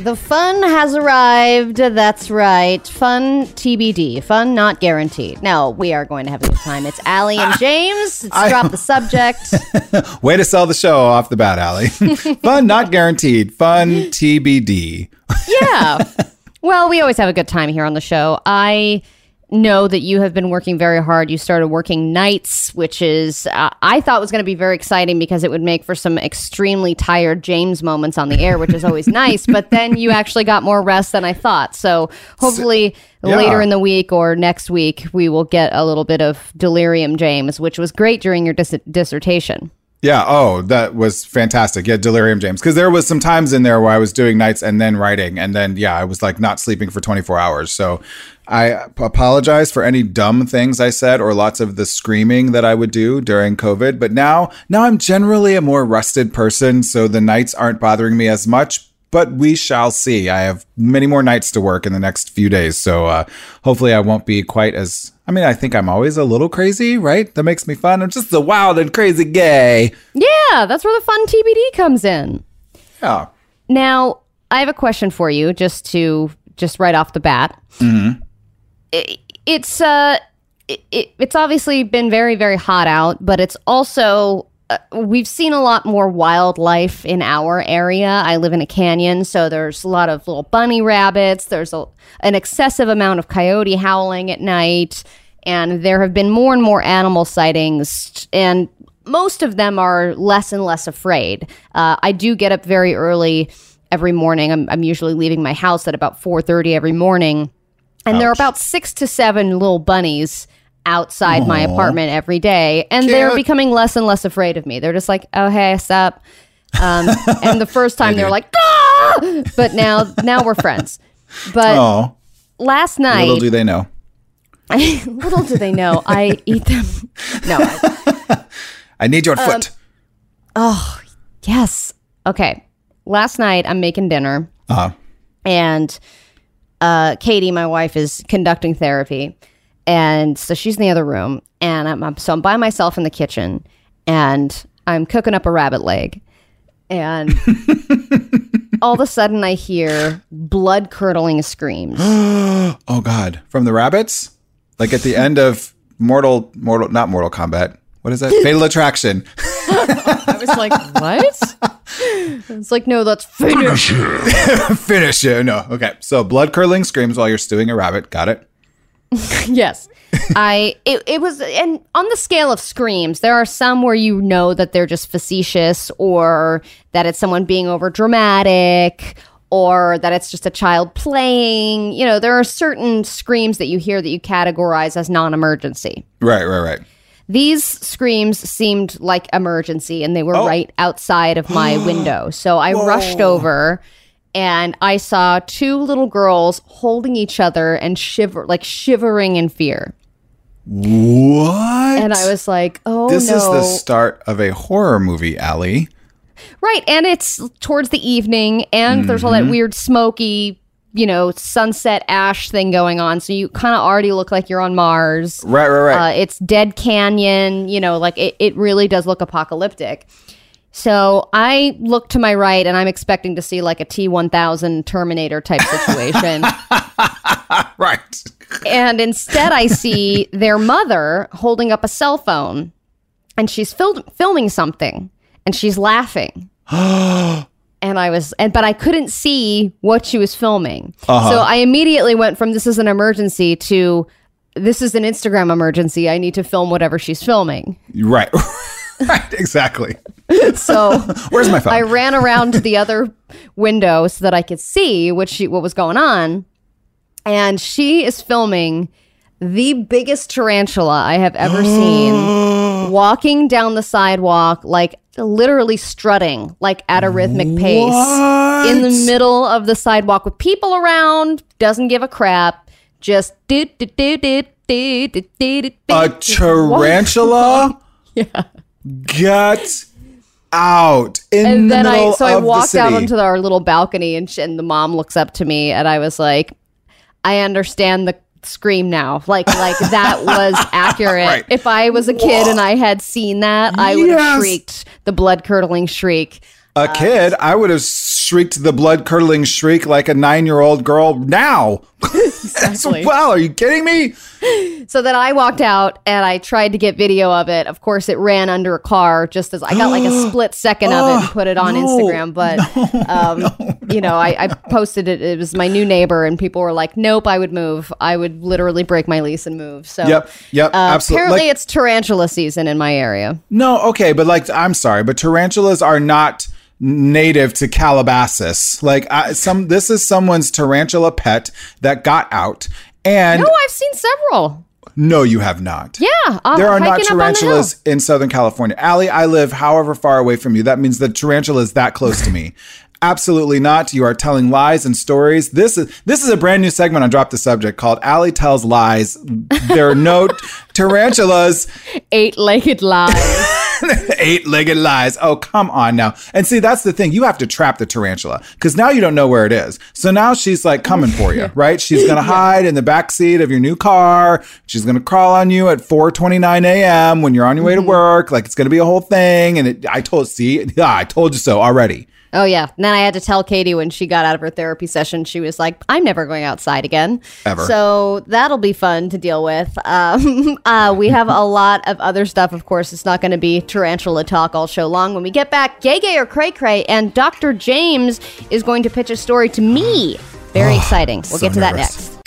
The fun has arrived. That's right. Fun TBD. Fun not guaranteed. Now, we are going to have a good time. It's Allie and James. Let's I- drop the subject. Way to sell the show off the bat, Allie. Fun, not guaranteed. Fun, TBD. yeah. Well, we always have a good time here on the show. I know that you have been working very hard. You started working nights, which is, uh, I thought was going to be very exciting because it would make for some extremely tired James moments on the air, which is always nice. But then you actually got more rest than I thought. So hopefully yeah. later in the week or next week, we will get a little bit of delirium James, which was great during your dis- dissertation. Yeah. Oh, that was fantastic. Yeah, Delirium James. Because there was some times in there where I was doing nights and then writing, and then yeah, I was like not sleeping for 24 hours. So I apologize for any dumb things I said or lots of the screaming that I would do during COVID. But now, now I'm generally a more rested person, so the nights aren't bothering me as much. But we shall see. I have many more nights to work in the next few days, so uh, hopefully I won't be quite as. I mean, I think I'm always a little crazy, right? That makes me fun. I'm just a wild and crazy gay. Yeah, that's where the fun TBD comes in. Yeah. Now, I have a question for you, just to just right off the bat. It, it's uh, it, it, it's obviously been very very hot out, but it's also uh, we've seen a lot more wildlife in our area. I live in a canyon, so there's a lot of little bunny rabbits. There's a, an excessive amount of coyote howling at night, and there have been more and more animal sightings. And most of them are less and less afraid. Uh, I do get up very early every morning. I'm, I'm usually leaving my house at about 4:30 every morning, and there are about six to seven little bunnies outside my apartment every day, and they're becoming less and less afraid of me. They're just like, "Oh hey, sup?" Um, and the first time they were like, "Ah!" but now now we're friends. But Oh, last night, little do they know. little do they know, I eat them. No, I- I need your Um, foot. Oh yes. Okay. Last night I'm making dinner Uh-huh. and uh, Katie, my wife, is conducting therapy, and so she's in the other room, and I'm, I'm so I'm by myself in the kitchen, and I'm cooking up a rabbit leg, and all of a sudden I hear blood curdling screams. Oh God, from the rabbits? Like at the end of Mortal, Mortal, not Mortal Kombat. What is that? Fatal Attraction. I was like, "What?" It's like, no, that's finish. Finish it. No. Okay. So blood curdling screams while you're stewing a rabbit. Got it. yes i it, it was and on the scale of screams there are some where you know that they're just facetious or that it's someone being over dramatic or that it's just a child playing you know there are certain screams that you hear that you categorize as non-emergency Right. Right. Right. these screams seemed like emergency and they were oh. right outside of my window. So I rushed over and I saw two little girls holding each other and shiver like shivering in fear. What? And I was like, "Oh This no." is the start of a horror movie, Allie. right, and it's towards the evening and there's all that Mm-hmm. weird smoky, you know, sunset ash thing going on. So you kind of already look like you're on Mars. Right. Right. Right. Uh, it's Dead Canyon, you know, like it, it really does look apocalyptic. So I look to my right and I'm expecting to see like a T 1000 Terminator type situation. right. and instead I see their mother holding up a cell phone and she's fil- filming something and she's laughing. and I was, and but I couldn't see what she was filming. Uh-huh. So I immediately went from this is an emergency to this is an Instagram emergency. I need to film whatever she's filming. Right. right, exactly. so where's my phone? I ran around to the other window so that I could see what she what was going on, and she is filming the biggest tarantula I have ever seen walking down the sidewalk like literally strutting like at a rhythmic pace what? in the middle of the sidewalk with people around doesn't give a crap just do do do do do do do a tarantula yeah Get out in and the then I middle so I of the walked out onto our little balcony and, sh- and the mom looks up to me and I was like, I understand the scream now. Like like that was accurate. Right. If I was a kid and I had seen that, I would have Yes. shrieked the blood curdling shriek. A kid, I would have shrieked the blood curdling shriek like a nine year old girl now. Exactly. well, are you kidding me? So then I walked out and I tried to get video of it. Of course, it ran under a car just as I got like a split second of it and put it on no, Instagram. But, um, you know, I, I posted it. It was my new neighbor, and people were like, nope, I would move. I would literally break my lease and move. So, Yep, yep, uh, absolutely. Apparently, Like- it's tarantula season in my area. No, okay, but like I'm sorry, but tarantulas are not native to Calabasas. Like I, some, this is someone's tarantula pet that got out, and No, I've seen several. no, you have not. Yeah. There are not hiking up on the hill. tarantulas in Southern California. Allie, I live however far away from you. That means the tarantula is that close to me. Absolutely not. You are telling lies and stories. This is this is a brand new segment on Drop the Subject called Allie Tells Lies. There are no tarantulas Eight legged lies. Eight legged lies. Oh, come on now. And see, that's the thing. You have to trap the tarantula because now you don't know where it is. So now she's like coming for you, right? She's going to hide in the back seat of your new car. She's going to crawl on you at 4:29 a.m. when you're on your way to mm-hmm. work. Like it's going to be a whole thing. And it, I told, see, I told you so already. Oh yeah. And then I had to tell Katie when she got out of her therapy session, she was like, "I'm never going outside again." Ever. So that'll be fun to deal with. Um, uh, we have a lot of other stuff. Of course, it's not going to be tarantula talk all show long. When we get back, Gay Gay or Cray Cray, and Dr. James is going to pitch a story to me. Very exciting. We'll so get to that next.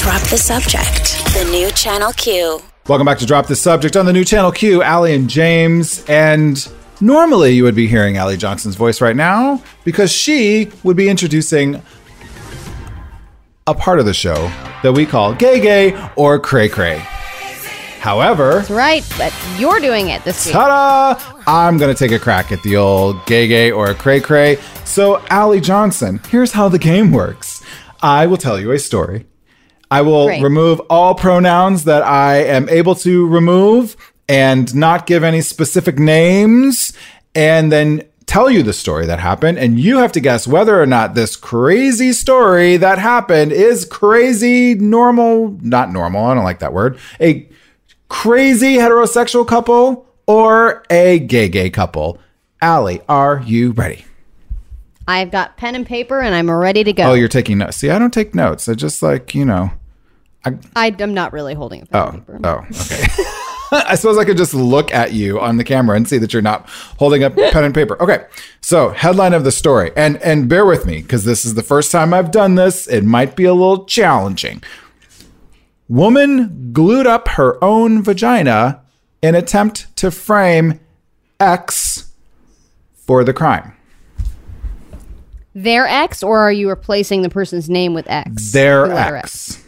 Drop the subject. The new Channel Q. Welcome back to Drop the Subject on the new channel Q, Allie and James. And normally you would be hearing Allie Johnson's voice right now because she would be introducing a part of the show that we call Gay Gay or Cray Cray. However, That's right, but you're doing it this week. ta da! I'm going to take a crack at the old Gay Gay or Cray Cray. So, Allie Johnson, here's how the game works I will tell you a story. I will Great. remove all pronouns that I am able to remove and not give any specific names and then tell you the story that happened and you have to guess whether or not this crazy story that happened is crazy normal not normal I don't like that word a crazy heterosexual couple or a gay gay couple Allie are you ready I've got pen and paper, and I'm ready to go. Oh you're taking notes see I don't take notes I just like you know I, I am not really holding a pen Oh, and paper. oh, okay. I suppose I could just look at you on the camera and see that you're not holding up pen and paper. Okay. So, headline of the story. And and bear with me because this is the first time I've done this. It might be a little challenging. Woman glued up her own vagina in attempt to frame X for the crime. Their ex, or are you replacing the person's name with X? Their ex.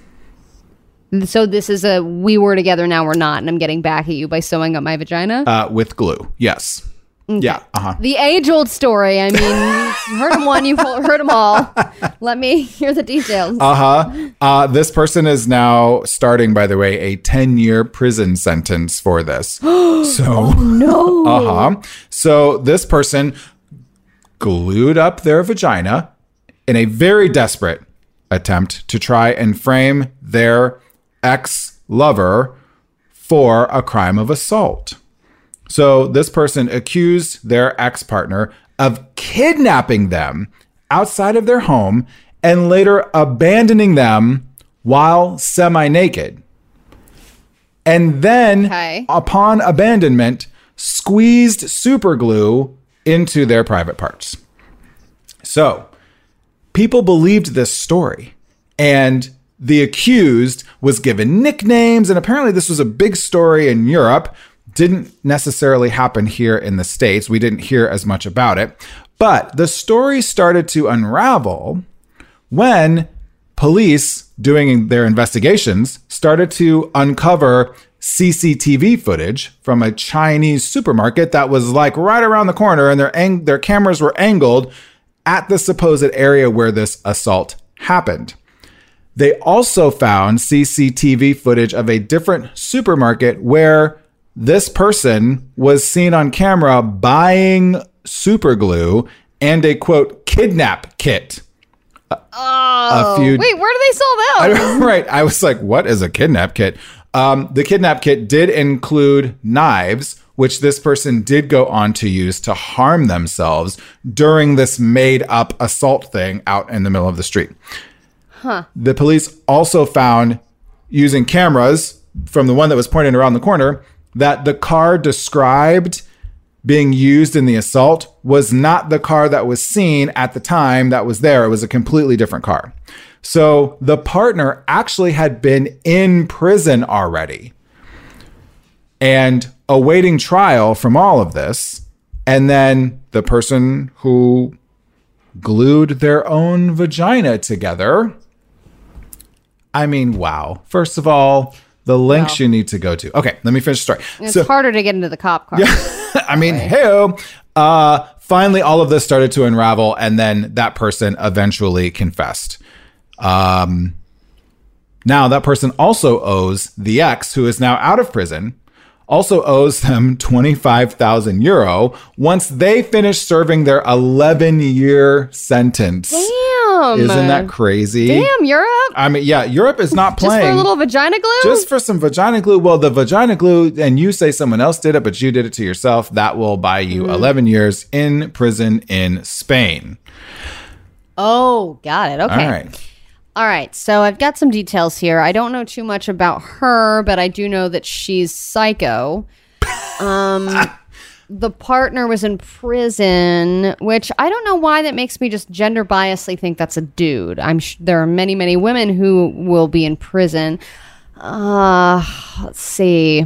So this is a we were together, now we're not, and I'm getting back at you by sewing up my vagina. Uh, with glue. Yes. Yeah. Uh huh. the age old story. I mean, you've heard them one, you've heard them all. Let me hear the details. Uh-huh. Uh This person is now starting, by the way, a 10 year prison sentence for this. so, no. uh huh. So, this person glued up their vagina in a very desperate attempt to try and frame their ex lover for a crime of assault. So this person accused their ex partner of kidnapping them outside of their home and later abandoning them while semi naked. And then, Okay. upon abandonment, squeezed super glue into their private parts. So, people believed this story and the accused was given nicknames and apparently this was a big story in Europe. Didn't necessarily happen here in the states. We didn't hear as much about it. But the story started to unravel when police doing their investigations started to uncover CCTV footage from a Chinese supermarket that was like right around the corner and their ang- their cameras were angled at the supposed area where this assault happened. They also found CCTV footage of a different supermarket where this person was seen on camera buying super glue and a quote kidnap kit. a few Wait, where do they sell that? right. I was like, what is a kidnap kit? Um, the kidnap kit did include knives, which this person did go on to use to harm themselves during this made up assault thing out in the middle of the street. The police also found using cameras from the one that was pointed around the corner that the car described being used in the assault was not the car that was seen at the time that was there. It was a completely different car. So the partner actually had been in prison already and awaiting trial from all of this. And then the person who glued their own vagina together. I mean, wow. First of all, the links Wow. you need to go to. Okay, let me finish the story. It's So- harder to get into the cop car. I mean, hey, uh, finally, all of this started to unravel, and then that person eventually confessed. Um, now, that person also owes the ex, who is now out of prison, also owes them 25,000 euro once they finish serving their 11 year sentence. Damn. Isn't that crazy? Damn, Europe? I mean, yeah, Europe is not playing. Just for a little vagina glue? Just for some vagina glue. Well, the vagina glue, and you say someone else did it, but you did it to yourself, that will buy you Mm-hmm. 11 years in prison in Spain. oh, got it. Okay. All right. All right, so I've got some details here. I don't know too much about her, but I do know that she's psycho. Um, the partner was in prison, which I don't know why that makes me just gender biasly think that's a dude. I'm sh- there are many, many women who will be in prison. Uh, let's see.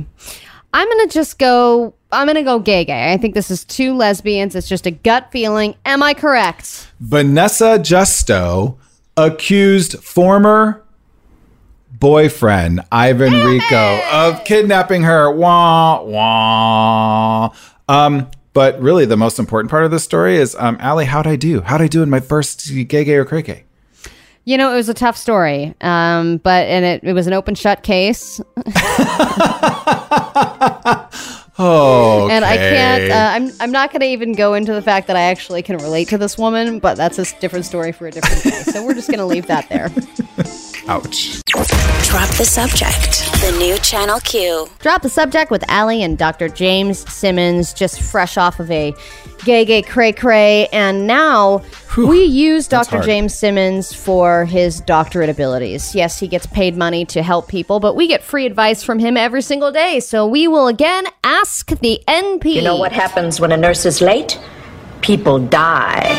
I'm gonna just go. I'm gonna go gay gay. I think this is two lesbians. It's just a gut feeling. Am I correct? Vanessa Justo accused former boyfriend Ivan Rico of kidnapping her. Wah, wah. Um, but really, the most important part of this story is, um, Allie, how'd I do? How'd I do in my first gay, gay, or cray gay? You know, it was a tough story, um, but and it, it was an open shut case, Oh, and I can't. Uh, I'm I'm not going to even go into the fact that I actually can relate to this woman, but that's a different story for a different day. So we're just going to leave that there. Ouch. Drop the subject. The new Channel Q. Drop the subject with Allie and Dr. James Simmons, just fresh off of a gay, gay, cray, cray. And now we use Dr. James Simmons for his doctorate abilities. Yes, he gets paid money to help people, but we get free advice from him every single day. So we will again ask the NP. You know what happens when a nurse is late? People die.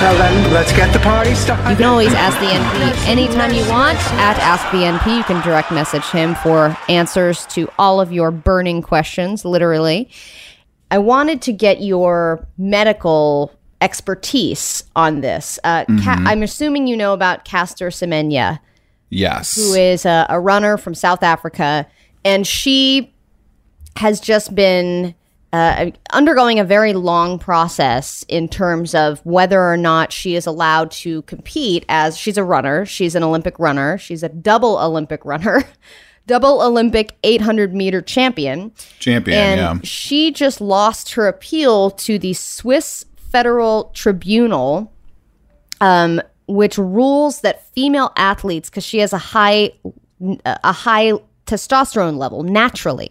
Well then, let's get the party started. You can always ask the NP anytime you want. At Ask the NP, you can direct message him for answers to all of your burning questions, literally. I wanted to get your medical expertise on this. Uh, Ca- I'm assuming you know about Caster Semenya, Yes. who is a, a runner from South Africa, and she has just been uh, undergoing a very long process in terms of whether or not she is allowed to compete as she's a runner. She's an Olympic runner. She's a double Olympic runner, double Olympic 800 meter champion. Champion, And yeah. she just lost her appeal to the Swiss Federal Tribunal, um, which rules that female athletes, because she has a high a high testosterone level naturally,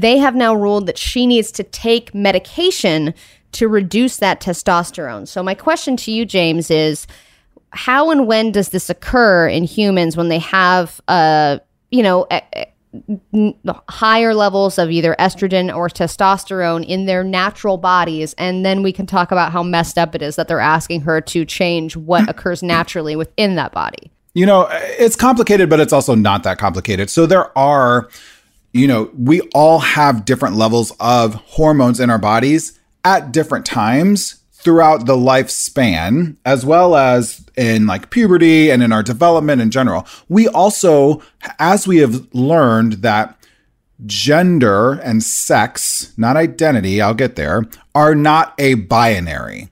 they have now ruled that she needs to take medication to reduce that testosterone. So my question to you, James, is how and when does this occur in humans when they have uh you know n- higher levels of either estrogen or testosterone in their natural bodies and then we can talk about how messed up it is that they're asking her to change what occurs naturally within that body You know, it's complicated, but it's also not that complicated. So there are, you know, we all have different levels of hormones in our bodies at different times throughout the lifespan, as well as in like puberty and in our development in general. We also, as we have learned that gender and sex, not identity, I'll get there, are not a binary.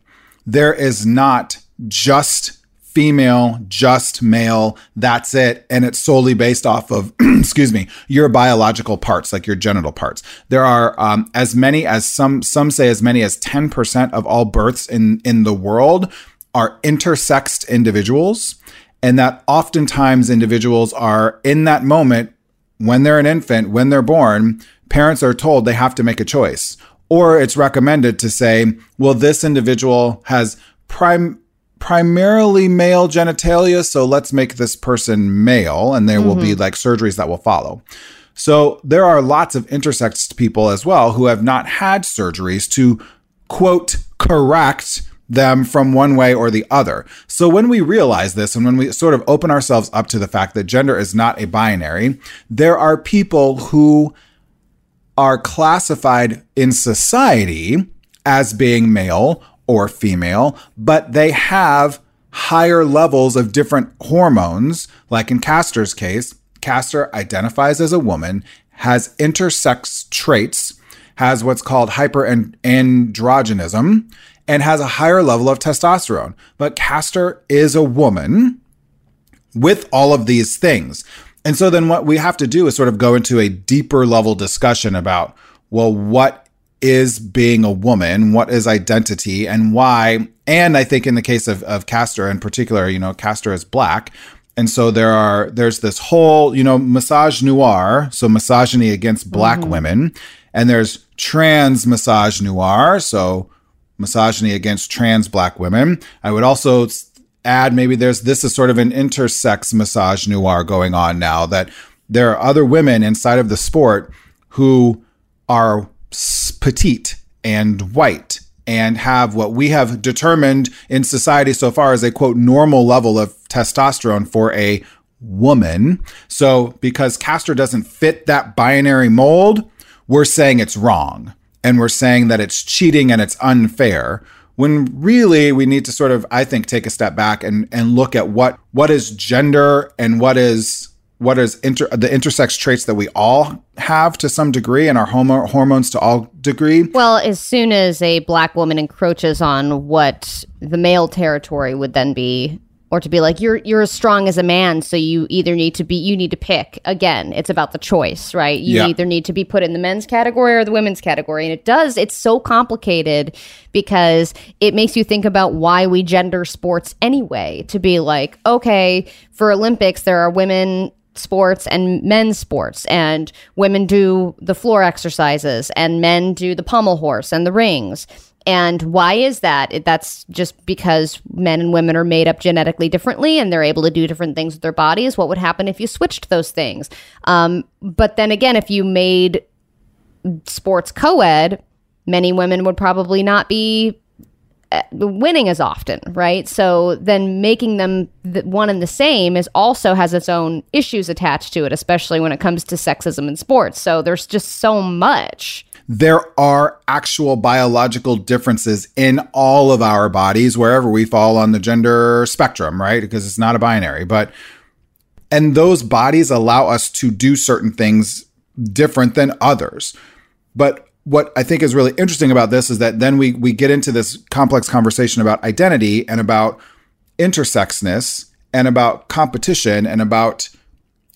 There is not just female, just male, that's it. And it's solely based off of, excuse me, your biological parts, like your genital parts. There are um, as many as some, some say as many as 10% of all births in, in the world are intersexed individuals. And that oftentimes individuals are in that moment when they're an infant, when they're born, parents are told they have to make a choice. Or it's recommended to say, well, this individual has prime primarily male genitalia, so let's make this person male, and there will be mm-hmm. like surgeries that will follow. So there are lots of intersex people as well who have not had surgeries to quote correct them from one way or the other. So when we realize this and when we sort of open ourselves up to the fact that gender is not a binary, there are people who are classified in society as being male or female, but they have higher levels of different hormones, like in Caster's case. Caster identifies as a woman, has intersex traits, has what's called hyperandrogenism, and has a higher level of testosterone. But Caster is a woman with all of these things. And so then what we have to do is sort of go into a deeper level discussion about, well, what is being a woman? What is identity and why? And I think in the case of, of Caster in particular, you know, Caster is black. And so there are there's this whole, you know, misogynoir, so misogyny against black mm-hmm. women, and there's trans misogynoir, so misogyny against trans black women. I would also add maybe there's this is sort of an intersex misogynoir going on now that there are other women inside of the sport who are petite and white and have what we have determined in society so far as a quote normal level of testosterone for a woman. So because Caster doesn't fit that binary mold, we're saying it's wrong and we're saying that it's cheating and it's unfair when really we need to sort of i think take a step back and and look at what what is gender and what is what is inter, the intersex traits that we all have to some degree and our homo, hormones to all degree Well, as soon as a black woman encroaches on what the male territory would then be, or to be like you're you're as strong as a man, so you either need to be you need to pick. Again, it's about the choice, right? You Yeah. either need to be put in the men's category or the women's category, and it does. It's so complicated because it makes you think about why we gender sports anyway. To be like, okay, for Olympics, there are women sports and men's sports and women do the floor exercises and men do the pommel horse and the rings. And why is that? That's just because men and women are made up genetically differently and they're able to do different things with their bodies. What would happen if you switched those things? Um, but then again if you made sports co-ed many women would probably not be Uh, winning as often, right? So then making them the one and the same is also has its own issues attached to it, especially when it comes to sexism in sports. So there's just so much. there are actual biological differences in all of our bodies wherever we fall on the gender spectrum right because it's not a binary but and those bodies allow us to do certain things different than others but what I think is really interesting about this is that then we we get into this complex conversation about identity and about intersexness and about competition and about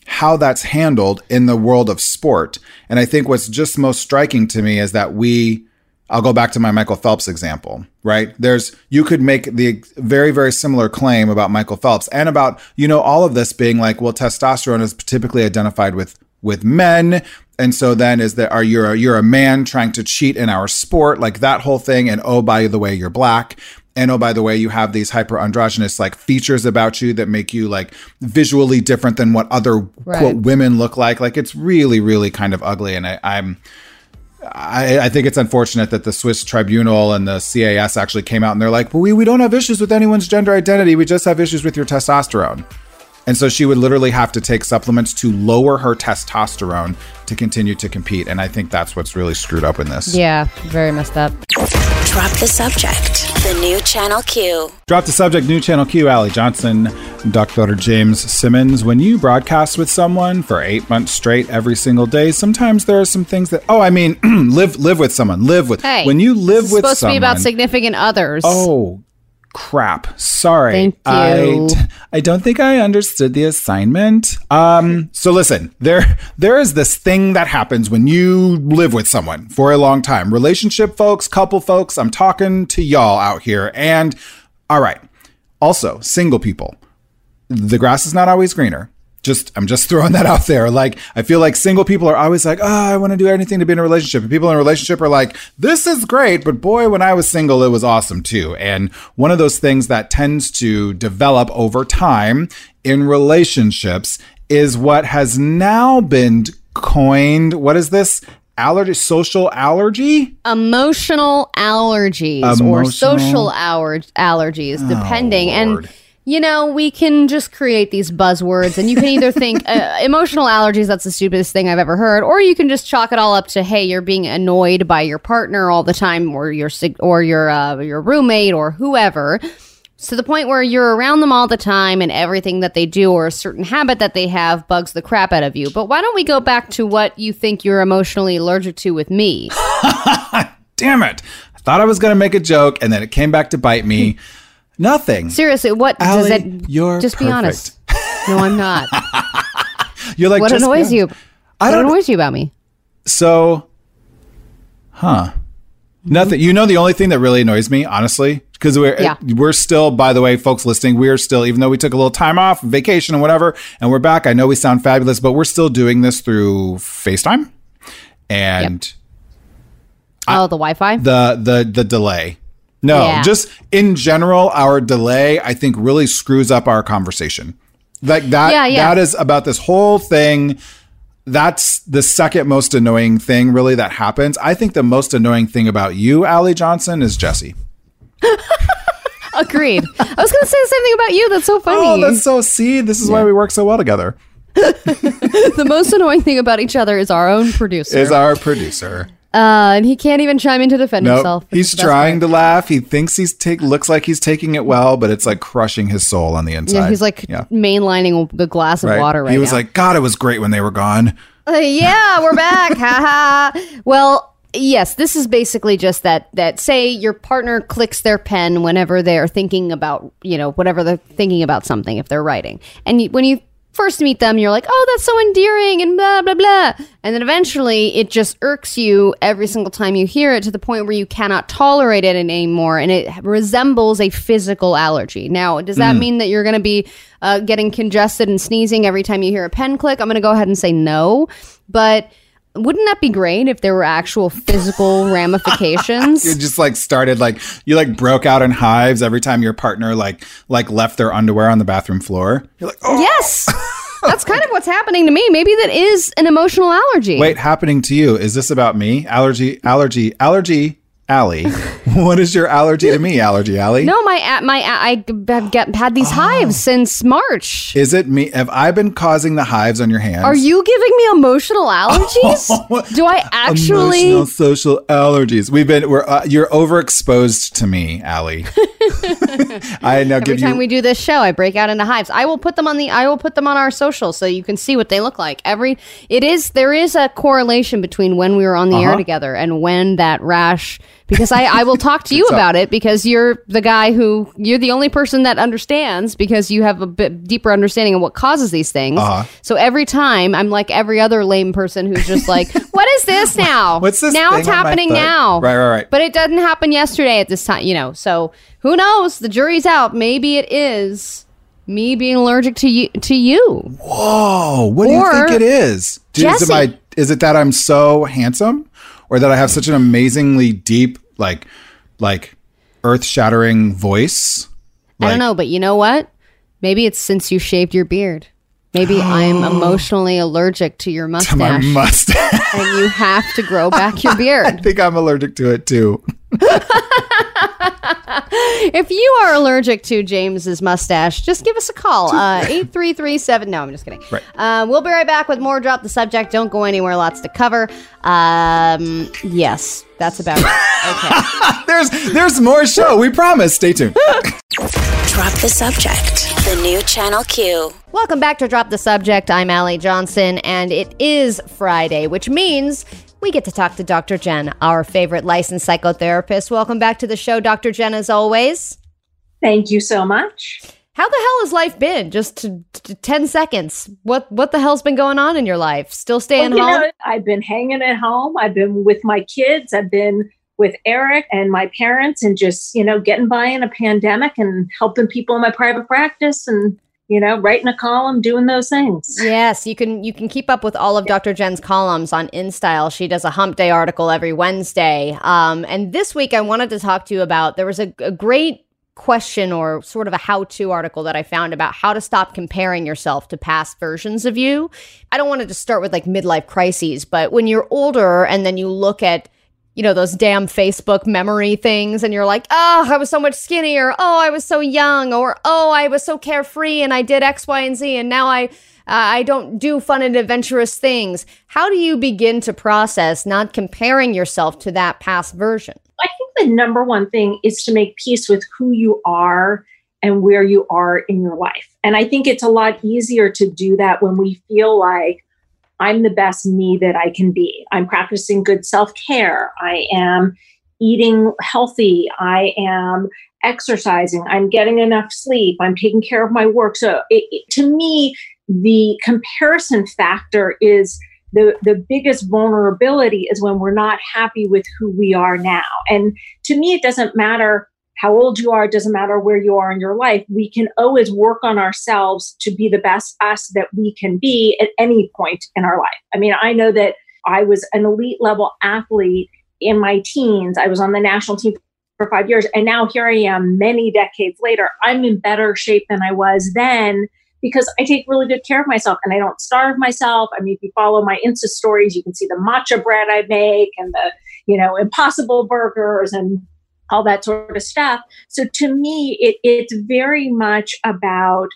how that's handled in the world of sport. And I think what's just most striking to me is that we I'll go back to my Michael Phelps example, right? There's you could make the very very similar claim about Michael Phelps and about, you know, all of this being like, well, testosterone is typically identified with with men and so then is that are you a, you're a man trying to cheat in our sport like that whole thing and oh by the way you're black and oh by the way you have these hyper androgynous like features about you that make you like visually different than what other Right. quote women look like like it's really really kind of ugly and I, i'm I, I think it's unfortunate that the Swiss tribunal and the CAS actually came out and they're like, well, we, we don't have issues with anyone's gender identity. We just have issues with your testosterone. And so she would literally have to take supplements to lower her testosterone to continue to compete. And I think that's what's really screwed up in this. Yeah, very messed up. Drop the subject. The new Channel Q. Drop the subject, new channel Q, Allie Johnson, Dr. James Simmons. When you broadcast with someone for eight months straight every single day, sometimes there are some things that, oh, I mean, live live with someone, live with. Hey, when you live it's with supposed someone, to be about significant others. Oh, crap. Sorry. Thank I, you. I don't think I understood the assignment. Um, so listen, there there is this thing that happens when you live with someone for a long time. Relationship folks, couple folks, I'm talking to y'all out here. And all right. Also, single people. The grass is not always greener. Just I'm just throwing that out there. Like I feel like single people are always like, oh, I want to do anything to be in a relationship. And people in a relationship are like, this is great, but boy, when I was single, it was awesome too. And one of those things that tends to develop over time in relationships is what has now been coined. What is this? Allergy, social allergy? Emotional allergies or social aller- allergies, depending. Oh, and you know, we can just create these buzzwords, and you can either think uh, emotional allergies, that's the stupidest thing I've ever heard, or you can just chalk it all up to, hey, you're being annoyed by your partner all the time, or your or your uh, your roommate, or whoever. To the point where you're around them all the time and everything that they do or a certain habit that they have bugs the crap out of you. But why don't we go back to what you think you're emotionally allergic to with me? Damn it. I thought I was going to make a joke and then it came back to bite me. Nothing. Seriously, what Allie, does that you're just be honest? No, I'm not. You're like, what annoys you? I don't annoys you about me? So, huh? Nothing. You know, the only thing that really annoys me, honestly, because we're Yeah. we're still, by the way, folks listening, we are still, even though we took a little time off, vacation and whatever, and we're back. I know we sound fabulous, but we're still doing this through FaceTime, and oh, the Wi-Fi. the the the delay. No, Yeah. just in general, our delay I think really screws up our conversation. Like that. Yeah, yeah. That is about this whole thing. That's the second most annoying thing, really, that happens. I think the most annoying thing about you, Allie Johnson, is Jesse. Agreed. I was going to say the same thing about you. That's so oh, funny. Oh, that's so. See, this is why we work so well together. the most annoying thing about each other is our own producer, Is our producer. Uh, and he can't even chime in to defend No, himself. he's is the best trying to laugh. He thinks he's take looks like he's taking it well, but it's like crushing his soul on the inside. Yeah, he's like Yeah. mainlining the glass of Right. water right he was now. like, God, it was great when they were gone. Uh, yeah, we're back. ha ha. Well, yes, this is basically just that that say your partner clicks their pen whenever they're thinking about, you know, whatever they're thinking about something if they're writing. And you, when you first meet them, you're like, "Oh, that's so endearing," and blah blah blah. And then eventually, it just irks you every single time you hear it to the point where you cannot tolerate it anymore, and it resembles a physical allergy. Now, does that mean that you're going to be uh, getting congested and sneezing every time you hear a pen click? I'm going to go ahead and say no, but. Wouldn't that be great if there were actual physical ramifications? You just like started like you like broke out in hives every time your partner like like left their underwear on the bathroom floor. You're like, oh yes. That's kind of what's happening to me. Maybe that is an emotional allergy. wait, happening to you? Is this about me? Allergy, allergy, allergy, Allie. what is your allergy to me, allergy, Allie? No, my my I have get, had Oh. these hives since March. Is it me? Have I been causing the hives on your hands? Are you giving me emotional allergies? Do I actually? Emotional social allergies. We've been. We're. Uh, you're overexposed to me, Allie. I now Every give time you. we do this show, I break out into hives. I will put them on the. I will put them on our social so you can see what they look like. Every it is there is a correlation between when we were on the air Uh-huh. together and when that rash. Because I, I will talk to you about it because you're the guy who you're the only person that understands because you have a bit deeper understanding of what causes these things. Uh-huh. So every time I'm like every other lame person who's just like, what is this now? What's this Now it's happening now. Right, right, right. But it doesn't happen yesterday at this time, you know. So who knows? The jury's out. Maybe it is me being allergic to you. To you. Whoa! what do you think it is? Do- Is it, Jesse. my, is it that I'm so handsome, or that I have such an amazingly deep, like, like, earth-shattering voice? I don't know, but you know what? Maybe it's since you shaved your beard. Maybe I'm emotionally allergic to your mustache. To my mustache, mustache. and you have to grow back your beard. I think I'm allergic to it too. if you are allergic to James's mustache, just give us a call. Uh, eight three three seven. No, I'm just kidding. Right. Uh, we'll be right back with more. Drop the subject. Don't go anywhere. Lots to cover. Um, yes, that's about it. Okay. There's there's more show. We promise. Stay tuned. Drop the subject. The new Channel Q. Welcome back to Drop the Subject. I'm Allie Johnson, and it is Friday, which means we get to talk to Dr. Jen, our favorite licensed psychotherapist. Welcome back to the show, Dr. Jen, as always. Thank you so much. How the hell has life been? Just to, to 10 seconds. What what the hell's been going on in your life? Still staying Well, you home? know, I've been hanging at home. I've been with my kids. I've been with Eric and my parents and just, you know, getting by in a pandemic and helping people in my private practice and you know, writing a column, doing those things. Yes, you can you can keep up with all of Dr. Jen's columns on InStyle. She does a Hump Day article every Wednesday. Um, and this week, I wanted to talk to you about there was a, a great question or sort of a how to article that I found about how to stop comparing yourself to past versions of you. I don't want to just start with like midlife crises, but when you're older and then you look at you know, those damn Facebook memory things, and you're like, oh, I was so much skinnier. Oh, I was so young. Or, oh, I was so carefree and I did X, Y, and Z, and now I. Uh, I don't do fun and adventurous things. How do you begin to process not comparing yourself to that past version? I think the number one thing is to make peace with who you are and where you are in your life. And I think it's a lot easier to do that when we feel like I'm the best me that I can be. I'm practicing good self care. I am eating healthy. I am exercising. I'm getting enough sleep. I'm taking care of my work. So it, it, to me, the comparison factor is the, the biggest vulnerability is when we're not happy with who we are now. And to me, it doesn't matter how old you are, doesn't matter where you are in your life. We can always work on ourselves to be the best us that we can be at any point in our life. I mean, I know that I was an elite level athlete in my teens. I was on the national team for five years. And now here I am many decades later. I'm in better shape than I was then because I take really good care of myself and I don't starve myself. I mean, if you follow my Insta stories, you can see the matcha bread I make and the, you know, impossible burgers and all that sort of stuff. So to me, it, it's very much about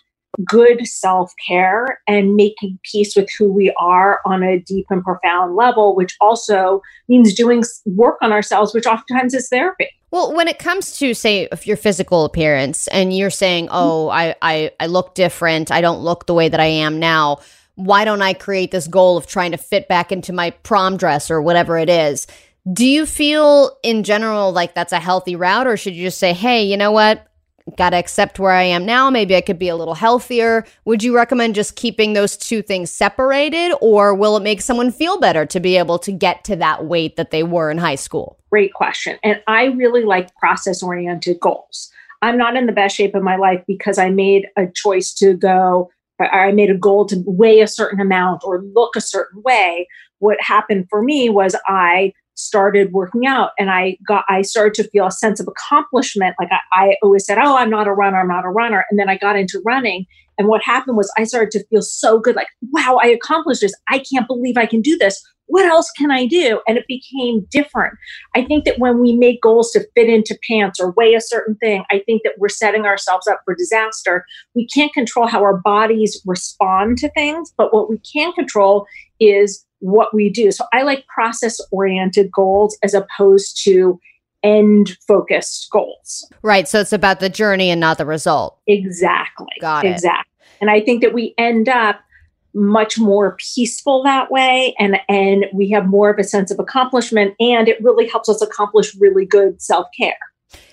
good self care and making peace with who we are on a deep and profound level, which also means doing work on ourselves, which oftentimes is therapy. Well, when it comes to say if your physical appearance and you're saying, mm-hmm. "Oh, I, I I look different. I don't look the way that I am now." Why don't I create this goal of trying to fit back into my prom dress or whatever it is? Do you feel in general like that's a healthy route, or should you just say, hey, you know what? Got to accept where I am now. Maybe I could be a little healthier. Would you recommend just keeping those two things separated, or will it make someone feel better to be able to get to that weight that they were in high school? Great question. And I really like process oriented goals. I'm not in the best shape of my life because I made a choice to go, I made a goal to weigh a certain amount or look a certain way. What happened for me was I started working out and I got I started to feel a sense of accomplishment. Like I, I, always said, Oh, I'm not a runner, I'm not a runner. And then I got into running. And what happened was I started to feel so good, like, wow, I accomplished this. I can't believe I can do this. What else can I do? And it became different. I think that when we make goals to fit into pants or weigh a certain thing, I think that we're setting ourselves up for disaster. We can't control how our bodies respond to things, but what we can control is what we do. So I like process oriented goals as opposed to end focused goals. Right. So it's about the journey and not the result. Exactly. Got it. Exactly. And I think that we end up much more peaceful that way and and we have more of a sense of accomplishment and it really helps us accomplish really good self-care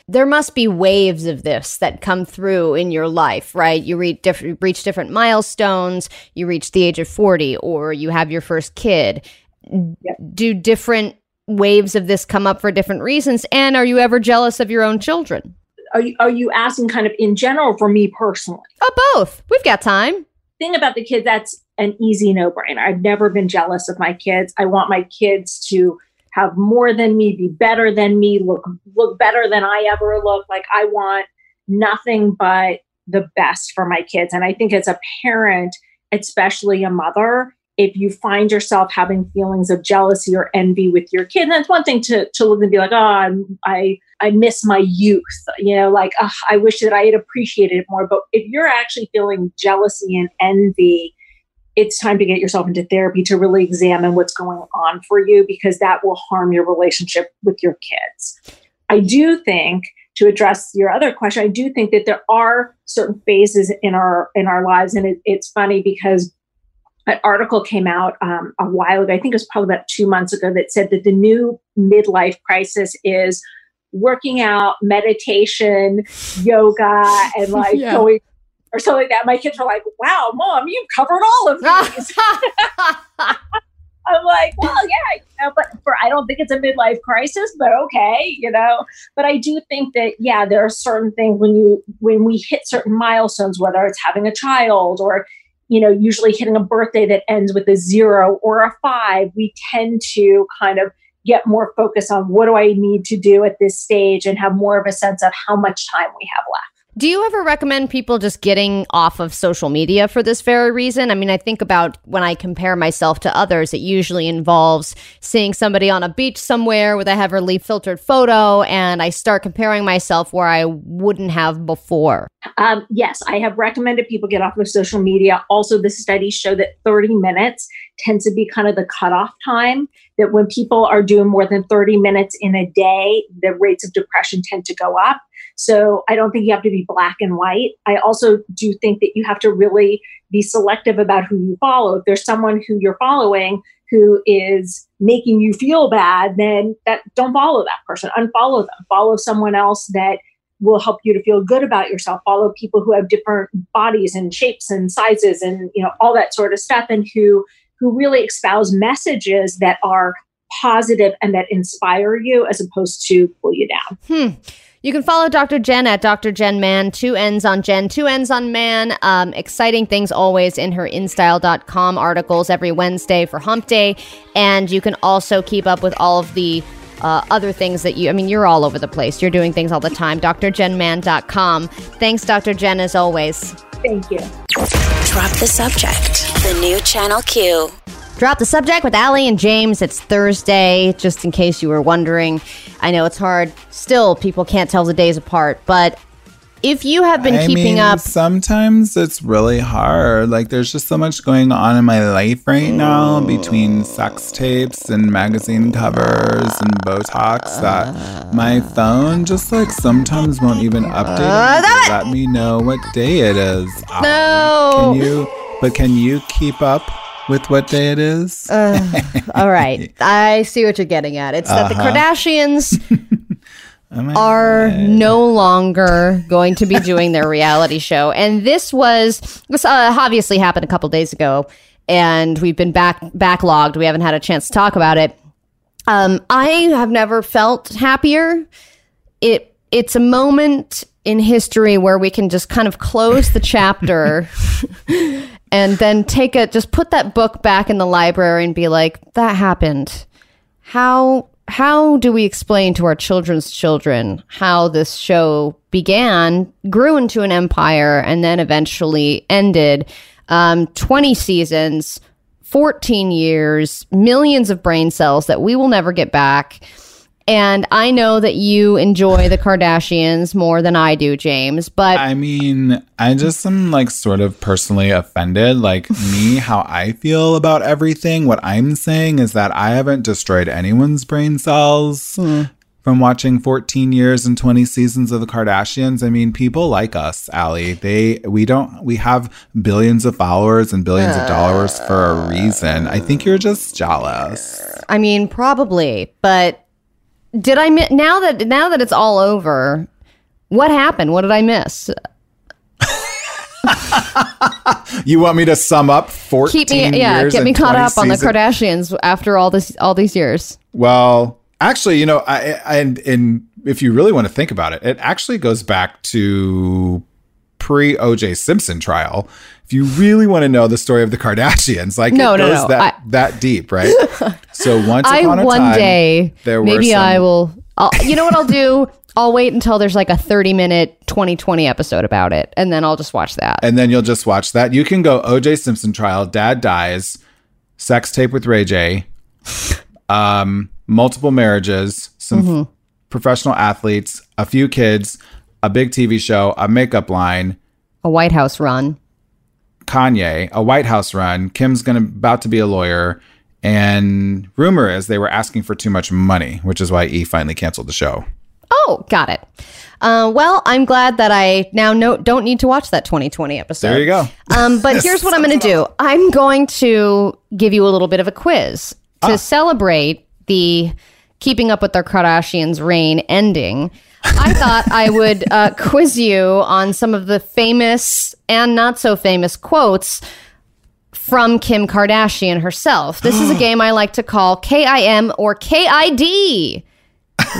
there must be waves of this that come through in your life, right? You reach different, reach different milestones, you reach the age of 40, or you have your first kid. Yep. Do different waves of this come up for different reasons? And are you ever jealous of your own children? Are you, are you asking kind of in general for me personally? Oh, both. We've got time. Thing about the kids, that's an easy no brainer. I've never been jealous of my kids. I want my kids to have more than me, be better than me, look look better than I ever look. Like I want nothing but the best for my kids. And I think as a parent, especially a mother, if you find yourself having feelings of jealousy or envy with your kid, that's one thing to, to look and be like, oh, I'm, i I miss my youth. You know, like oh, I wish that I had appreciated it more. But if you're actually feeling jealousy and envy, it's time to get yourself into therapy to really examine what's going on for you because that will harm your relationship with your kids. I do think to address your other question, I do think that there are certain phases in our in our lives, and it, it's funny because an article came out um, a while ago. I think it was probably about two months ago that said that the new midlife crisis is working out, meditation, yoga, and like yeah. going or something like that. My kids were like, wow, mom, you've covered all of these. I'm like, well, yeah, you know, but for I don't think it's a midlife crisis, but okay, you know. But I do think that yeah, there are certain things when you when we hit certain milestones, whether it's having a child or you know, usually hitting a birthday that ends with a zero or a five, we tend to kind of get more focus on what do I need to do at this stage and have more of a sense of how much time we have left. Do you ever recommend people just getting off of social media for this very reason? I mean, I think about when I compare myself to others, it usually involves seeing somebody on a beach somewhere with a heavily filtered photo, and I start comparing myself where I wouldn't have before. Um, yes, I have recommended people get off of social media. Also, the studies show that 30 minutes tends to be kind of the cutoff time. That when people are doing more than 30 minutes in a day, the rates of depression tend to go up. So I don't think you have to be black and white. I also do think that you have to really be selective about who you follow. If there's someone who you're following who is making you feel bad, then that don't follow that person. Unfollow them. Follow someone else that will help you to feel good about yourself. Follow people who have different bodies and shapes and sizes and you know all that sort of stuff and who who really espouse messages that are positive and that inspire you as opposed to pull you down. Hmm. You can follow Dr. Jenn at Dr. Jenn Mann, two ends on Jenn, two ends on Mann. Um, exciting things always in her InStyle.com articles every Wednesday for Hump Day. And you can also keep up with all of the uh, other things that you, I mean, you're all over the place. You're doing things all the time. DrJennMann.com. Thanks, Dr. Jenn, as always. Thank you. Drop the subject. The new Channel Q. Drop the subject with Allie and James. It's Thursday, just in case you were wondering. I know it's hard. Still, people can't tell the days apart, but if you have been I keeping mean, up, Sometimes it's really hard. Like there's just so much going on in my life right now between sex tapes and magazine covers and Botox that my phone just like sometimes won't even update uh, to let me know what day it is. No. Can you? But can you keep up with what day it is? all right, I see what you're getting at. It's that the Uh-huh. Kardashians are no longer going to be doing their reality show. And this was this uh, obviously happened a couple days ago, and we've been back backlogged. We haven't had a chance to talk about it. Um, I have never felt happier. It it's a moment in history where we can just kind of close the chapter and then take it just put that book back in the library and be like that happened. How how do we explain to our children's children how this show began grew into an empire and then eventually ended? Um, 20 seasons 14 years millions of brain cells that we will never get back and i know that you enjoy the kardashians more than i do james but I mean, I just am like sort of personally offended. Like, me, how I feel about everything. What I'm saying is that I haven't destroyed anyone's brain cells hmm. from watching 14 years and 20 seasons of the Kardashians. I mean, people like us, Allie. They, we don't, we have billions of followers and billions of dollars for a reason. I think you're just jealous. I mean, probably, but did I mi- now that now that it's all over? What happened? What did I miss? You want me to sum up 14 Keep me, yeah, get me caught 20 up on the? Kardashians after all this all these years. Well, actually, you know, I, I and and if you really want to think about it, it actually goes back to pre OJ Simpson trial. If you really want to know the story of the Kardashians, like No, it no, goes no, that I- that deep, right? so once I upon a one time, day there maybe some- I will. I'll, you know what I'll do? I'll wait until there's like a 30 minute 2020 episode about it, and then I'll just watch that. and then you'll just watch that. You can go OJ Simpson trial, dad dies, sex tape with Ray J, um, multiple marriages, some Mm-hmm. professional athletes, a few kids, a big TV show, a makeup line, A White House run. Kanye, a White House run. Kim's gonna about to be a lawyer, and rumor is they were asking for too much money, which is why E finally canceled the show. Oh, got it. Uh, well, I'm glad that I now no, don't need to watch that 2020 episode. There you go. Um, but here's what I'm going to do I'm going to give you a little bit of a quiz to celebrate the Keeping Up with the Kardashians reign ending. I thought I would uh, quiz you on some of the famous and not so famous quotes from Kim Kardashian herself. This is a game I like to call KIM or KID.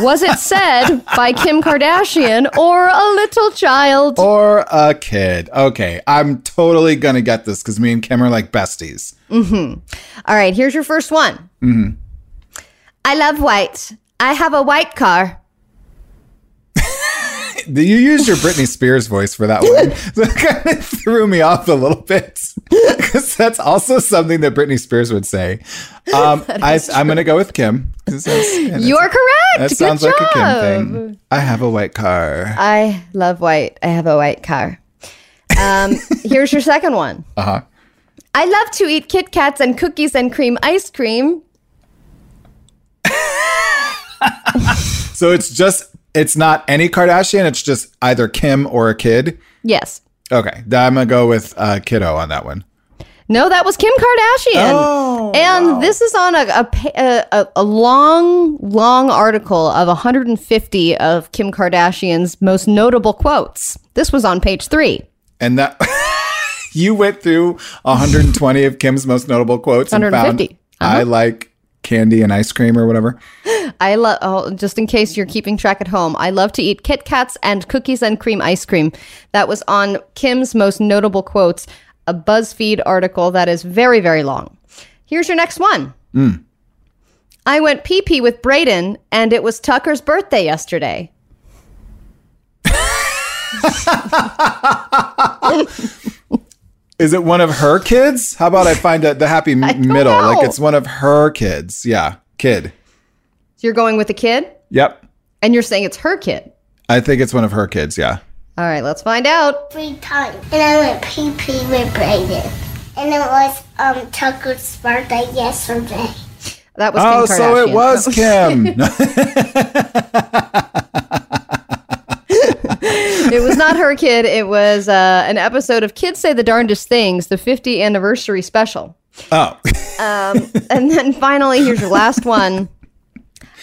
Was it said by Kim Kardashian or a little child? Or a kid. Okay, I'm totally gonna get this because me and Kim are like besties. Mm-hmm. All right, here's your first one. Mm-hmm. I love white. I have a white car. You used your Britney Spears voice for that one. so it kind of threw me off a little bit because that's also something that Britney Spears would say. Um, I, I'm going to go with Kim. You are correct. That Good sounds job. like a Kim thing. I have a white car. I love white. I have a white car. Um, here's your second one. Uh huh. I love to eat Kit Kats and cookies and cream ice cream. So it's just, it's not any Kardashian. It's just either Kim or a kid. Yes. Okay. I'm going to go with uh, Kiddo on that one. No, that was Kim Kardashian. Oh, and this is on a, a, a, a, long, long article of 150 of Kim Kardashian's most notable quotes. This was on page three. And that you went through 120 of Kim's most notable quotes and found 150. I like candy and ice cream or whatever. I love, oh, just in case you're keeping track at home, I love to eat Kit Kats and cookies and cream ice cream. That was on Kim's most notable quotes, a BuzzFeed article that is very, very long. Here's your next one. Hmm. I went pee pee with Brayden, and it was Tucker's birthday yesterday. Is it one of her kids? How about I find out the happy m- middle? know. Like it's one of her kids. Yeah, kid. So you're going with a kid, Yep. and you're saying it's her kid. I think it's one of her kids. Yeah. All right, let's find out. three times. And I went pee pee with Brayden. And it was um Tucker's birthday yesterday. That was Oh, Kim so it was Kim. not her kid. It was uh, an episode of Kids Say the Darndest Things, the 50 anniversary special. oh. Um, and then finally, here's your last one.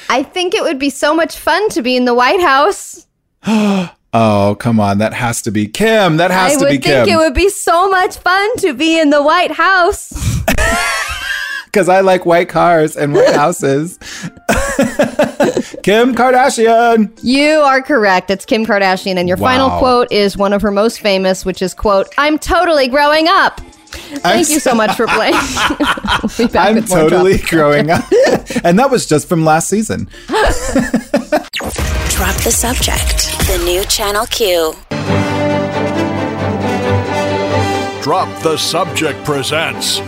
I think it would be so much fun to be in the White House. Oh, come on. That has to be Kim. That has I to be Kim. I would think it would be so much fun to be in the White House. Because I like white cars and white houses. Kim Kardashian. You are correct. It's Kim Kardashian, and your final quote is one of her most famous, which is quote, "I'm totally growing up." Thank you so much for playing. We'll be back I'm with totally the growing up. and that was just from last season. Drop the subject. The new Channel Q. Drop the Subject presents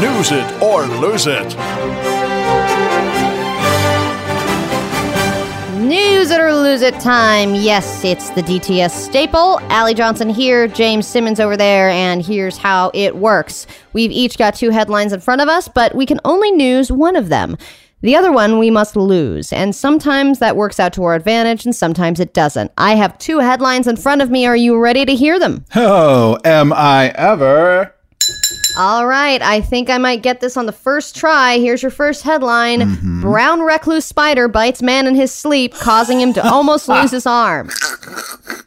News It or Lose It. News it or lose it time. Yes, it's the DTS staple. Allie Johnson here, James Simmons over there, and here's how it works. We've each got two headlines in front of us, but we can only news one of them. The other one we must lose, and sometimes that works out to our advantage, and sometimes it doesn't. I have two headlines in front of me. Are you ready to hear them? Oh, am I ever? All right, I think I might get this on the first try. Here's your first headline mm-hmm. Brown recluse spider bites man in his sleep, causing him to almost lose his arm.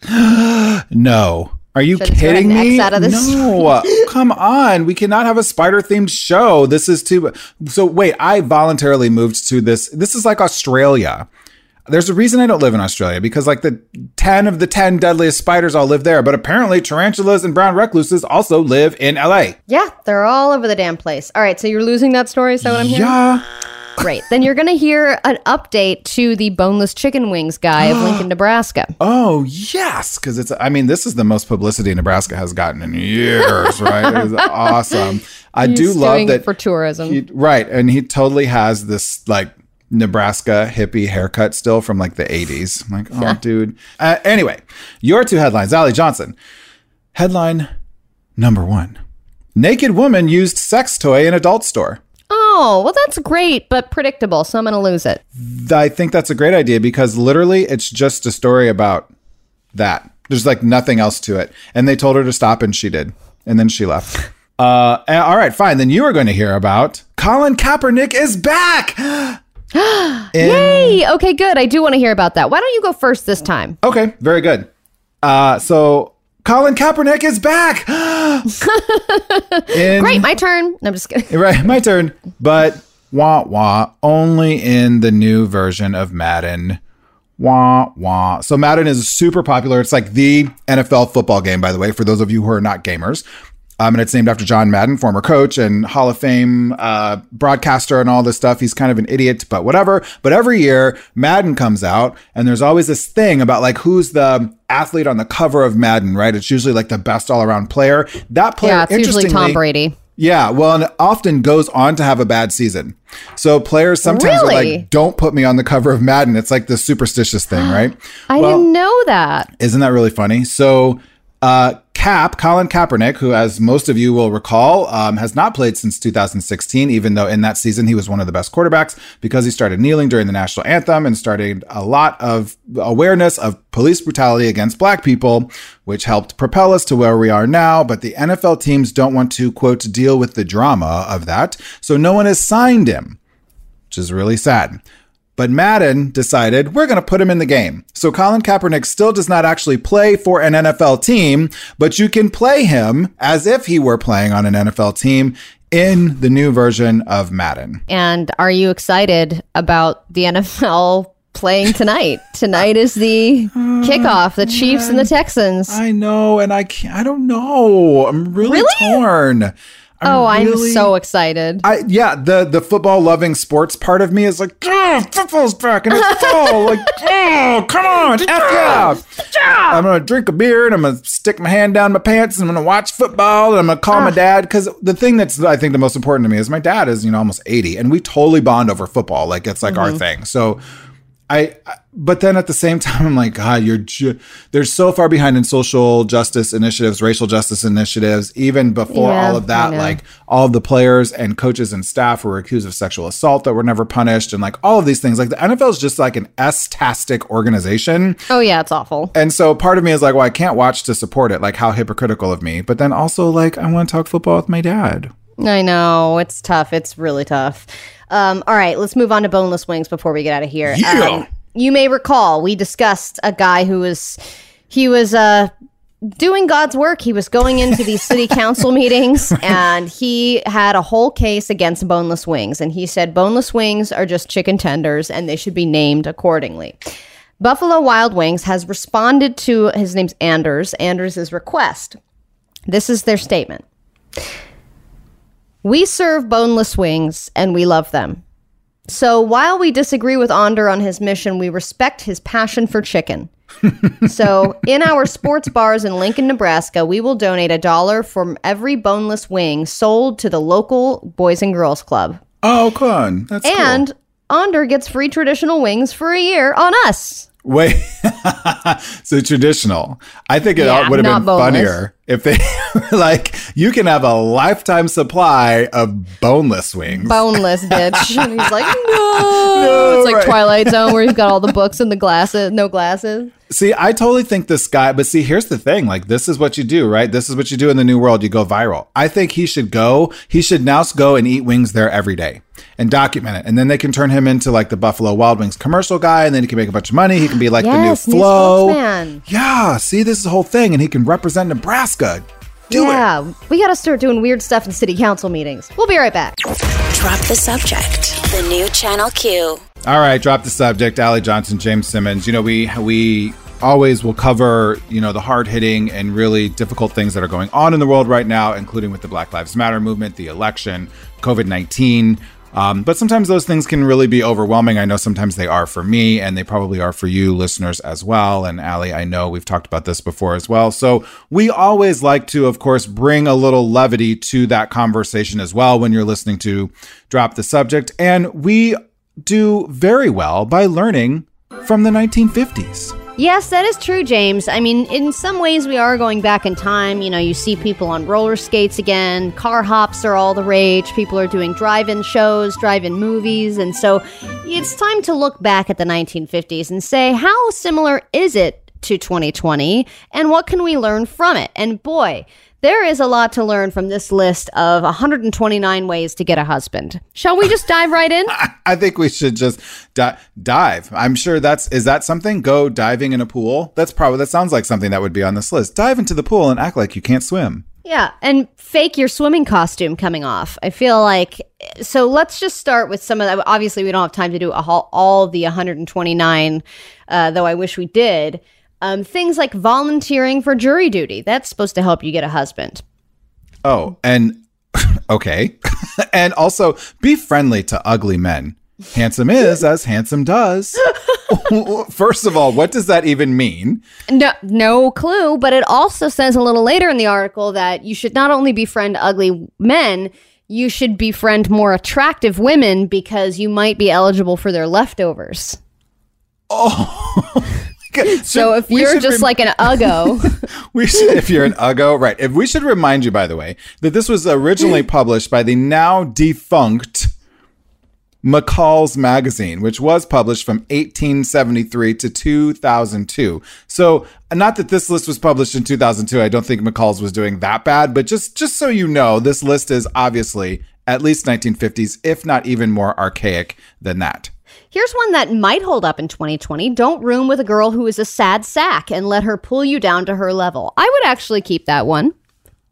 No. Are you Should've kidding me? Out of this. No. Come on. We cannot have a spider themed show. This is too. So, wait, I voluntarily moved to this. This is like Australia. There's a reason I don't live in Australia because, like, the 10 of the 10 deadliest spiders all live there. But apparently, tarantulas and brown recluses also live in LA. Yeah, they're all over the damn place. All right, so you're losing that story, so what I'm hearing? Yeah. Great. Then you're going to hear an update to the boneless chicken wings guy of Lincoln, Nebraska. Oh, yes. Because it's, I mean, this is the most publicity Nebraska has gotten in years, right? It was awesome. I do love that. for tourism. He, right. And he totally has this like Nebraska hippie haircut still from like the 80s. I'm like, oh, dude. Uh, anyway, your two headlines. Allie Johnson. Headline number one Naked woman used sex toy in adult store. Oh, well, that's great, but predictable, so I'm going to lose it. I think that's a great idea because literally it's just a story about that. There's like nothing else to it. And they told her to stop and she did. And then she left. Uh, all right, fine. Then you are going to hear about Colin Kaepernick is back. Hey, okay, good. I do want to hear about that. Why don't you go first this time? Okay, very good. Uh, so Colin Kaepernick is back. In- Great, my turn. No, I'm just kidding. Right, my turn. But wah wah, only in the new version of Madden. Wah wah. So Madden is super popular. It's like the NFL football game, by the way, for those of you who are not gamers. Um, and it's named after John Madden, former coach and Hall of Fame uh, broadcaster and all this stuff. He's kind of an idiot, but whatever. But every year, Madden comes out, and there's always this thing about like who's the athlete on the cover of Madden, right? It's usually like the best all around player. That player, Yeah, it's usually Tom Brady. yeah, well, and it often goes on to have a bad season. So players sometimes are like, "Don't put me on the cover of Madden." It's like the superstitious thing, right? I Well, didn't know that. Isn't that really funny? So, uh, Cap, Colin Kaepernick, who, as most of you will recall, um, has not played since 2016, even though in that season he was one of the best quarterbacks because he started kneeling during the national anthem and started a lot of awareness of police brutality against black people, which helped propel us to where we are now. But the NFL teams don't want to, quote, deal with the drama of that. So no one has signed him which is really sad. But Madden decided we're going to put him in the game. So Colin Kaepernick still does not actually play for an NFL team, but you can play him as if he were playing on an NFL team in the new version of Madden. And are you excited about the NFL playing tonight? tonight is the kickoff, the Chiefs and the Texans. I know, and I can't, I don't know. I'm really, Really? torn. Oh, I'm so excited. I yeah, the the football loving sports part of me is like, oh, football's back and it's fall. like, oh, come on, F yeah. I'm gonna drink a beer and I'm gonna stick my hand down my pants and I'm gonna watch football and I'm gonna call my ah. dad because the thing that's I think the most important to me is my dad is you know almost 80 and we totally bond over football. Like it's like our mm-hmm. thing. So I, I- but then at the same time, I'm like, God, you're ju- they're so far behind in social justice initiatives, racial justice initiatives. Even before Yeah, all of that, like all of the players and coaches and staff were accused of sexual assault that were never punished, and like all of these things. Like the NFL is just like an S-tastic organization, oh, yeah, it's awful. and so part of me is like, well, I can't watch to support it. Like how hypocritical of me. But then also like, I want to talk football with my dad. I know. It's tough. It's really tough. Um, all right, let's move on to boneless wings before we get out of here. Yeah. Um, you may recall we discussed a guy who was he was uh doing God's work. He was going into these city council meetings and he had a whole case against boneless wings. And he said boneless wings are just chicken tenders and they should be named accordingly. Buffalo Wild Wings has responded to his name's Anders, Anders' request. This is their statement. We serve boneless wings and we love them. So while we disagree with Ander on his mission, we respect his passion for chicken. so in our sports bars in Lincoln, Nebraska, we will donate a dollar from every boneless wing sold to the local Boys and Girls Club. Oh, come on, that's cool. And Ander gets free traditional wings for a year on us. Wait, so traditional. I think it Yeah, would have been boneless. funnier if they like, you can have a lifetime supply of boneless wings. Boneless, bitch. And he's like, no. it's like right. Twilight Zone where he's got all the books and the glasses, no glasses. see, I totally think this guy, but see, here's the thing like, this is what you do, right? This is what you do in the new world. You go viral. I think he should go, he should now go and eat wings there every day and document it. And then they can turn him into like the Buffalo Wild Wings commercial guy, and then he can make a bunch of money. He can be like Yes, the new flow. Yeah, see, this is the whole thing, and he can represent Nebraska. Good, do it. yeah, we got to start doing weird stuff in city council meetings. We'll be right back. Drop the subject. The new Channel Q. All right, drop the subject. Allie Johnson, James Simmons. You know, we we always will cover you know the hard hitting and really difficult things that are going on in the world right now, including with the Black Lives Matter movement, the election, COVID nineteen. Um, but sometimes those things can really be overwhelming. I know sometimes they are for me, and they probably are for you, listeners, as well. And Allie, I know we've talked about this before as well. So we always like to, of course, bring a little levity to that conversation as well when you're listening to Drop the Subject. And we do very well by learning from the 1950s. Yes, that is true, James. I mean, in some ways, we are going back in time. You know, you see people on roller skates again, car hops are all the rage, people are doing drive in shows, drive in movies. And so it's time to look back at the 1950s and say, how similar is it to 2020 and what can we learn from it? And boy, there is a lot to learn from this list of 129 ways to get a husband. Shall we just dive right in? I think we should just di- dive. I'm sure that's is that something? Go diving in a pool. That's probably that sounds like something that would be on this list. Dive into the pool and act like you can't swim. Yeah, and fake your swimming costume coming off. I feel like so. Let's just start with some of that. Obviously, we don't have time to do a all the 129, uh, though I wish we did. Um, things like volunteering for jury duty. That's supposed to help you get a husband. Oh, and okay. and also be friendly to ugly men. Handsome is as handsome does. First of all, what does that even mean? No, no clue. But it also says a little later in the article that you should not only befriend ugly men, you should befriend more attractive women because you might be eligible for their leftovers. So if you're just rem- like an uggo, we should, if you're an uggo, right? If we should remind you, by the way, that this was originally published by the now defunct McCall's Magazine, which was published from 1873 to 2002. So, not that this list was published in 2002. I don't think McCall's was doing that bad, but just just so you know, this list is obviously at least 1950s, if not even more archaic than that. Here's one that might hold up in 2020. Don't room with a girl who is a sad sack and let her pull you down to her level. I would actually keep that one.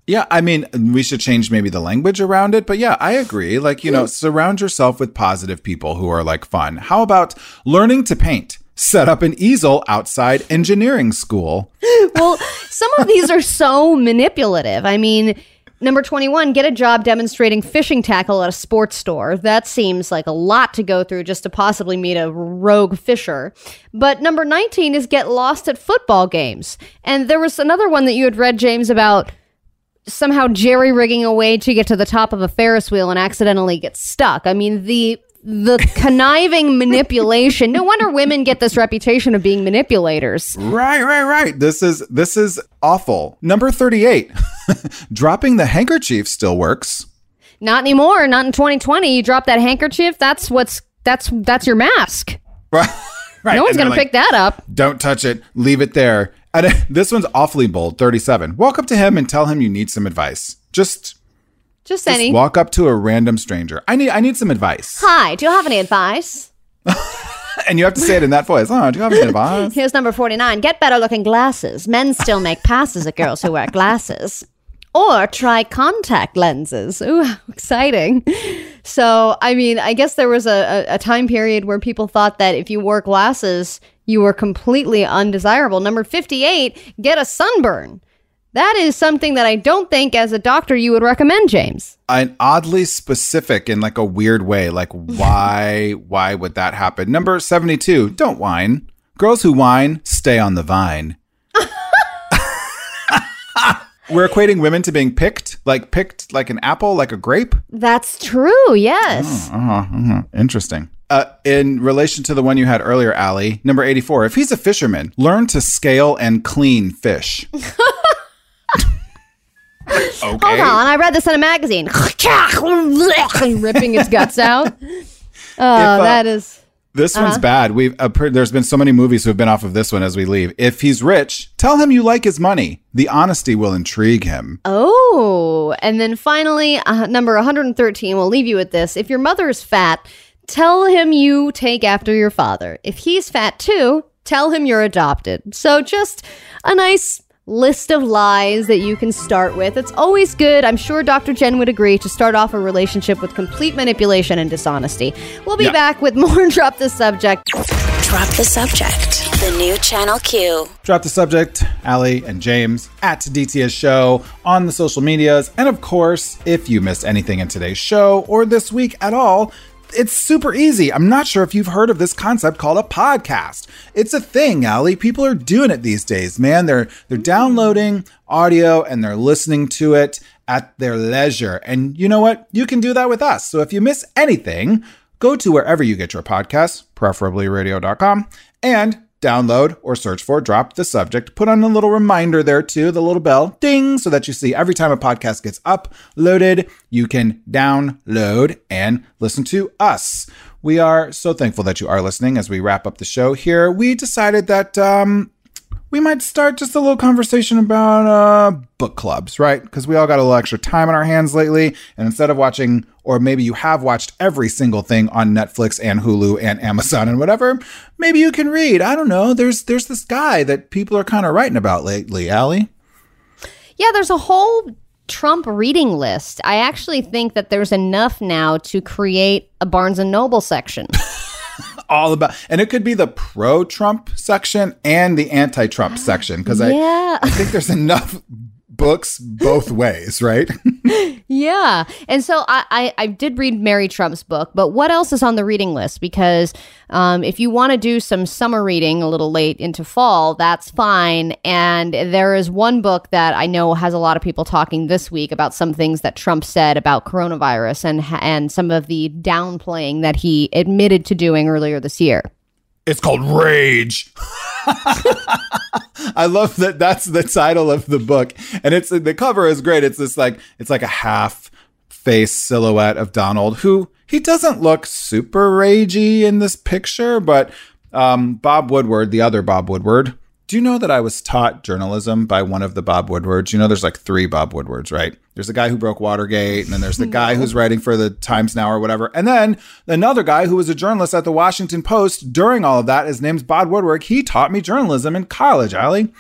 Yeah, I mean, we should change maybe the language around it, but yeah, I agree. Like, you know, hmm. surround yourself with positive people who are like fun. How about learning to paint? Set up an easel outside engineering school. Well, some of these are so manipulative. I mean, number 21, get a job demonstrating fishing tackle at a sports store. That seems like a lot to go through just to possibly meet a rogue fisher. But number 19 is get lost at football games. And there was another one that you had read, James, about somehow jerry rigging a way to get to the top of a Ferris wheel and accidentally get stuck. I mean, the the conniving manipulation. No wonder women get this reputation of being manipulators. Right, right, right. This is this is awful. Number 38. Dropping the handkerchief still works. Not anymore. Not in 2020. You drop that handkerchief. That's what's that's that's your mask. Right. right. No one's And they're gonna pick that up. Don't touch it. Leave it there. And uh, this one's awfully bold. 37. Walk up to him and tell him you need some advice. Just Just, Just any. walk up to a random stranger. I need I need some advice. Hi. Do you have any advice? And you have to say it in that voice. Oh, do you have any advice? Here's number 49. Get better looking glasses. Men still make passes at girls who wear glasses. Or try contact lenses. Ooh, exciting. So, I mean, I guess there was a, a, time period where people thought that if you wore glasses, you were completely undesirable. Number 58, get a sunburn. That is something that I don't think, as a doctor, you would recommend, James. An oddly specific in like a weird way. Like why why would that happen? Number 72, don't whine. Girls who whine stay on the vine. We're equating women to being picked, like picked like an apple, like a grape. That's true, yes. Uh-huh, uh-huh. Interesting. Uh, in relation to the one you had earlier, Allie, number 84, if he's a fisherman, learn to scale and clean fish. okay. Hold on, I read this in a magazine. Ripping its guts out. Oh, uh, that is. This one's bad. We've uh, per- there's been so many movies who have been off of this one as we leave. If he's rich, tell him you like his money. The honesty will intrigue him. Oh, and then finally, uh, number 113. We'll leave you with this. If your mother is fat, tell him you take after your father. If he's fat too, tell him you're adopted. So just a nice list of lies that you can start with. It's always good. I'm sure Dr. Jenn would agree to start off a relationship with complete manipulation and dishonesty. We'll be Yeah. back with more Drop the Subject. Drop the subject. The new Channel Q. Drop the subject, Allie and James at DTS Show on the social medias. And of course, if you missed anything in today's show or this week at all, it's super easy. I'm not sure if you've heard of this concept called a podcast. It's a thing, Allie. People are doing it these days, man. They're they're downloading audio and they're listening to it at their leisure. And you know what? You can do that with us. So if you miss anything, go to wherever you get your podcasts, preferably radio.com, and download or search for Drop the Subject. Put on a little reminder there too, the little bell ding, so that you see every time a podcast gets uploaded, you can download and listen to us. We are so thankful that you are listening as we wrap up the show here. We decided that, um, we might start just a little conversation about uh, book clubs, right? Because we all got a little extra time on our hands lately. And instead of watching, or maybe you have watched every single thing on Netflix and Hulu and Amazon and whatever, maybe you can read. I don't know. There's there's this guy that people are kind of writing about lately, Allie. Yeah, there's a whole Trump reading list. I actually think that there's enough now to create a Barnes and Noble section. all about and it could be the pro Trump section and the anti Trump section because Yeah. I, I think there's enough books both ways, right? Yeah. And so I, I, I did read Mary Trump's book, but what else is on the reading list? Because um, if you want to do some summer reading a little late into fall, that's fine. And there is one book that I know has a lot of people talking this week about some things that Trump said about coronavirus and, and some of the downplaying that he admitted to doing earlier this year. It's called Rage. I love that that's the title of the book. And it's the cover is great. It's this like it's like a half face silhouette of Donald who he doesn't look super ragey in this picture, but um, Bob Woodward, the other Bob Woodward. Do you know that I was taught journalism by one of the Bob Woodwards? You know, there's like three Bob Woodwards, right? There's the guy who broke Watergate, and then there's the guy who's writing for the Times Now or whatever. And then another guy who was a journalist at the Washington Post during all of that. His name's Bob Woodward. He taught me journalism in college, Allie.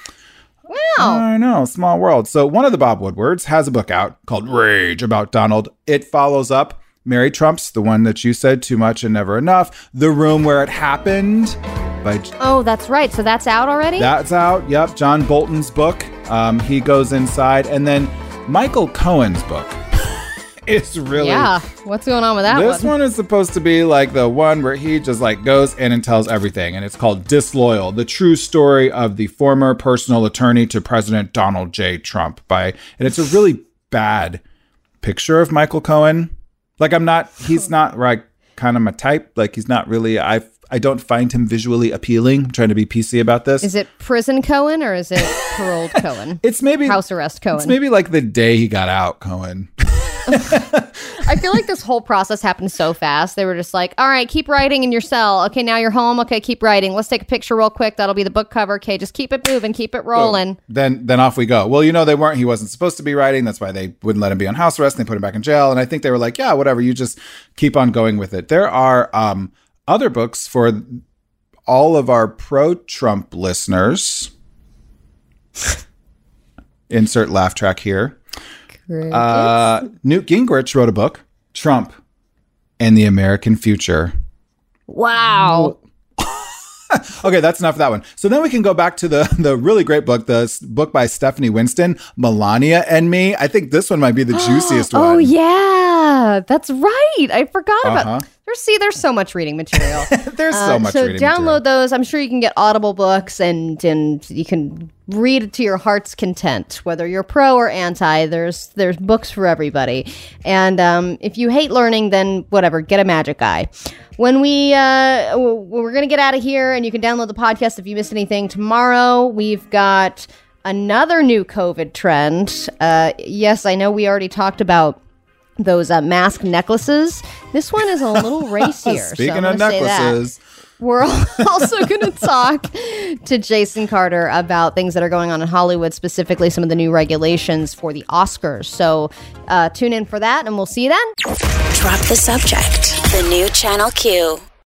Wow. I know, small world. So one of the Bob Woodwards has a book out called Rage about Donald. It follows up Mary Trump's, the one that you said too much and never enough, The Room Where It Happened by Oh, that's right. So that's out already? that's out. Yep, John Bolton's book. Um, he goes inside, and then Michael Cohen's book. it's really yeah. What's going on with that this one? one is supposed to be like the one where he just like goes in and tells everything, and it's called Disloyal: The True Story of the Former Personal Attorney to President Donald J. Trump. By and it's a really bad picture of Michael Cohen. Like I'm not, he's not like kind of my type. Like he's not really. I I don't find him visually appealing. I'm trying to be PC about this. Is it prison Cohen or is it paroled Cohen? it's maybe House arrest Cohen. It's maybe like the day he got out, Cohen. I feel like this whole process happened so fast. They were just like, all right, keep writing in your cell. Okay, now you're home. Okay, keep writing. Let's take a picture real quick. That'll be the book cover. Okay, just keep it moving, keep it rolling. then then off we go. Well, you know they weren't. He wasn't supposed to be writing. That's why they wouldn't let him be on house arrest. And they put him back in jail. And I think they were like, yeah, whatever. You just keep on going with it. There are um, other books for all of our pro-Trump listeners. Insert laugh track here. Uh, Newt Gingrich wrote a book, Trump and the American Future. Wow. Okay, that's enough of that one. So then we can go back to the the really great book, the book by Stephanie Winston, Melania and Me. I think this one might be the juiciest one. Oh yeah, that's right. I forgot Uh-huh. about. There's see, there's so much reading material. There's so Uh, much So download material. those. I'm sure you can get Audible books and and you can read it to your heart's content, whether you're pro or anti. There's there's books for everybody. And um, if you hate learning, then whatever, get a Magic Eye. When we uh, we're gonna get out of here, and you can download the podcast if you missed anything tomorrow. We've got another new COVID trend. Uh, yes, I know we already talked about those uh, mask necklaces. This one is a little racier. Speaking I'm of gonna say that. necklaces, We're also going to talk to Jason Carter about things that are going on in Hollywood, specifically some of the new regulations for the Oscars. So uh, tune in for that, and we'll see you then. Drop the subject. The new Channel Q.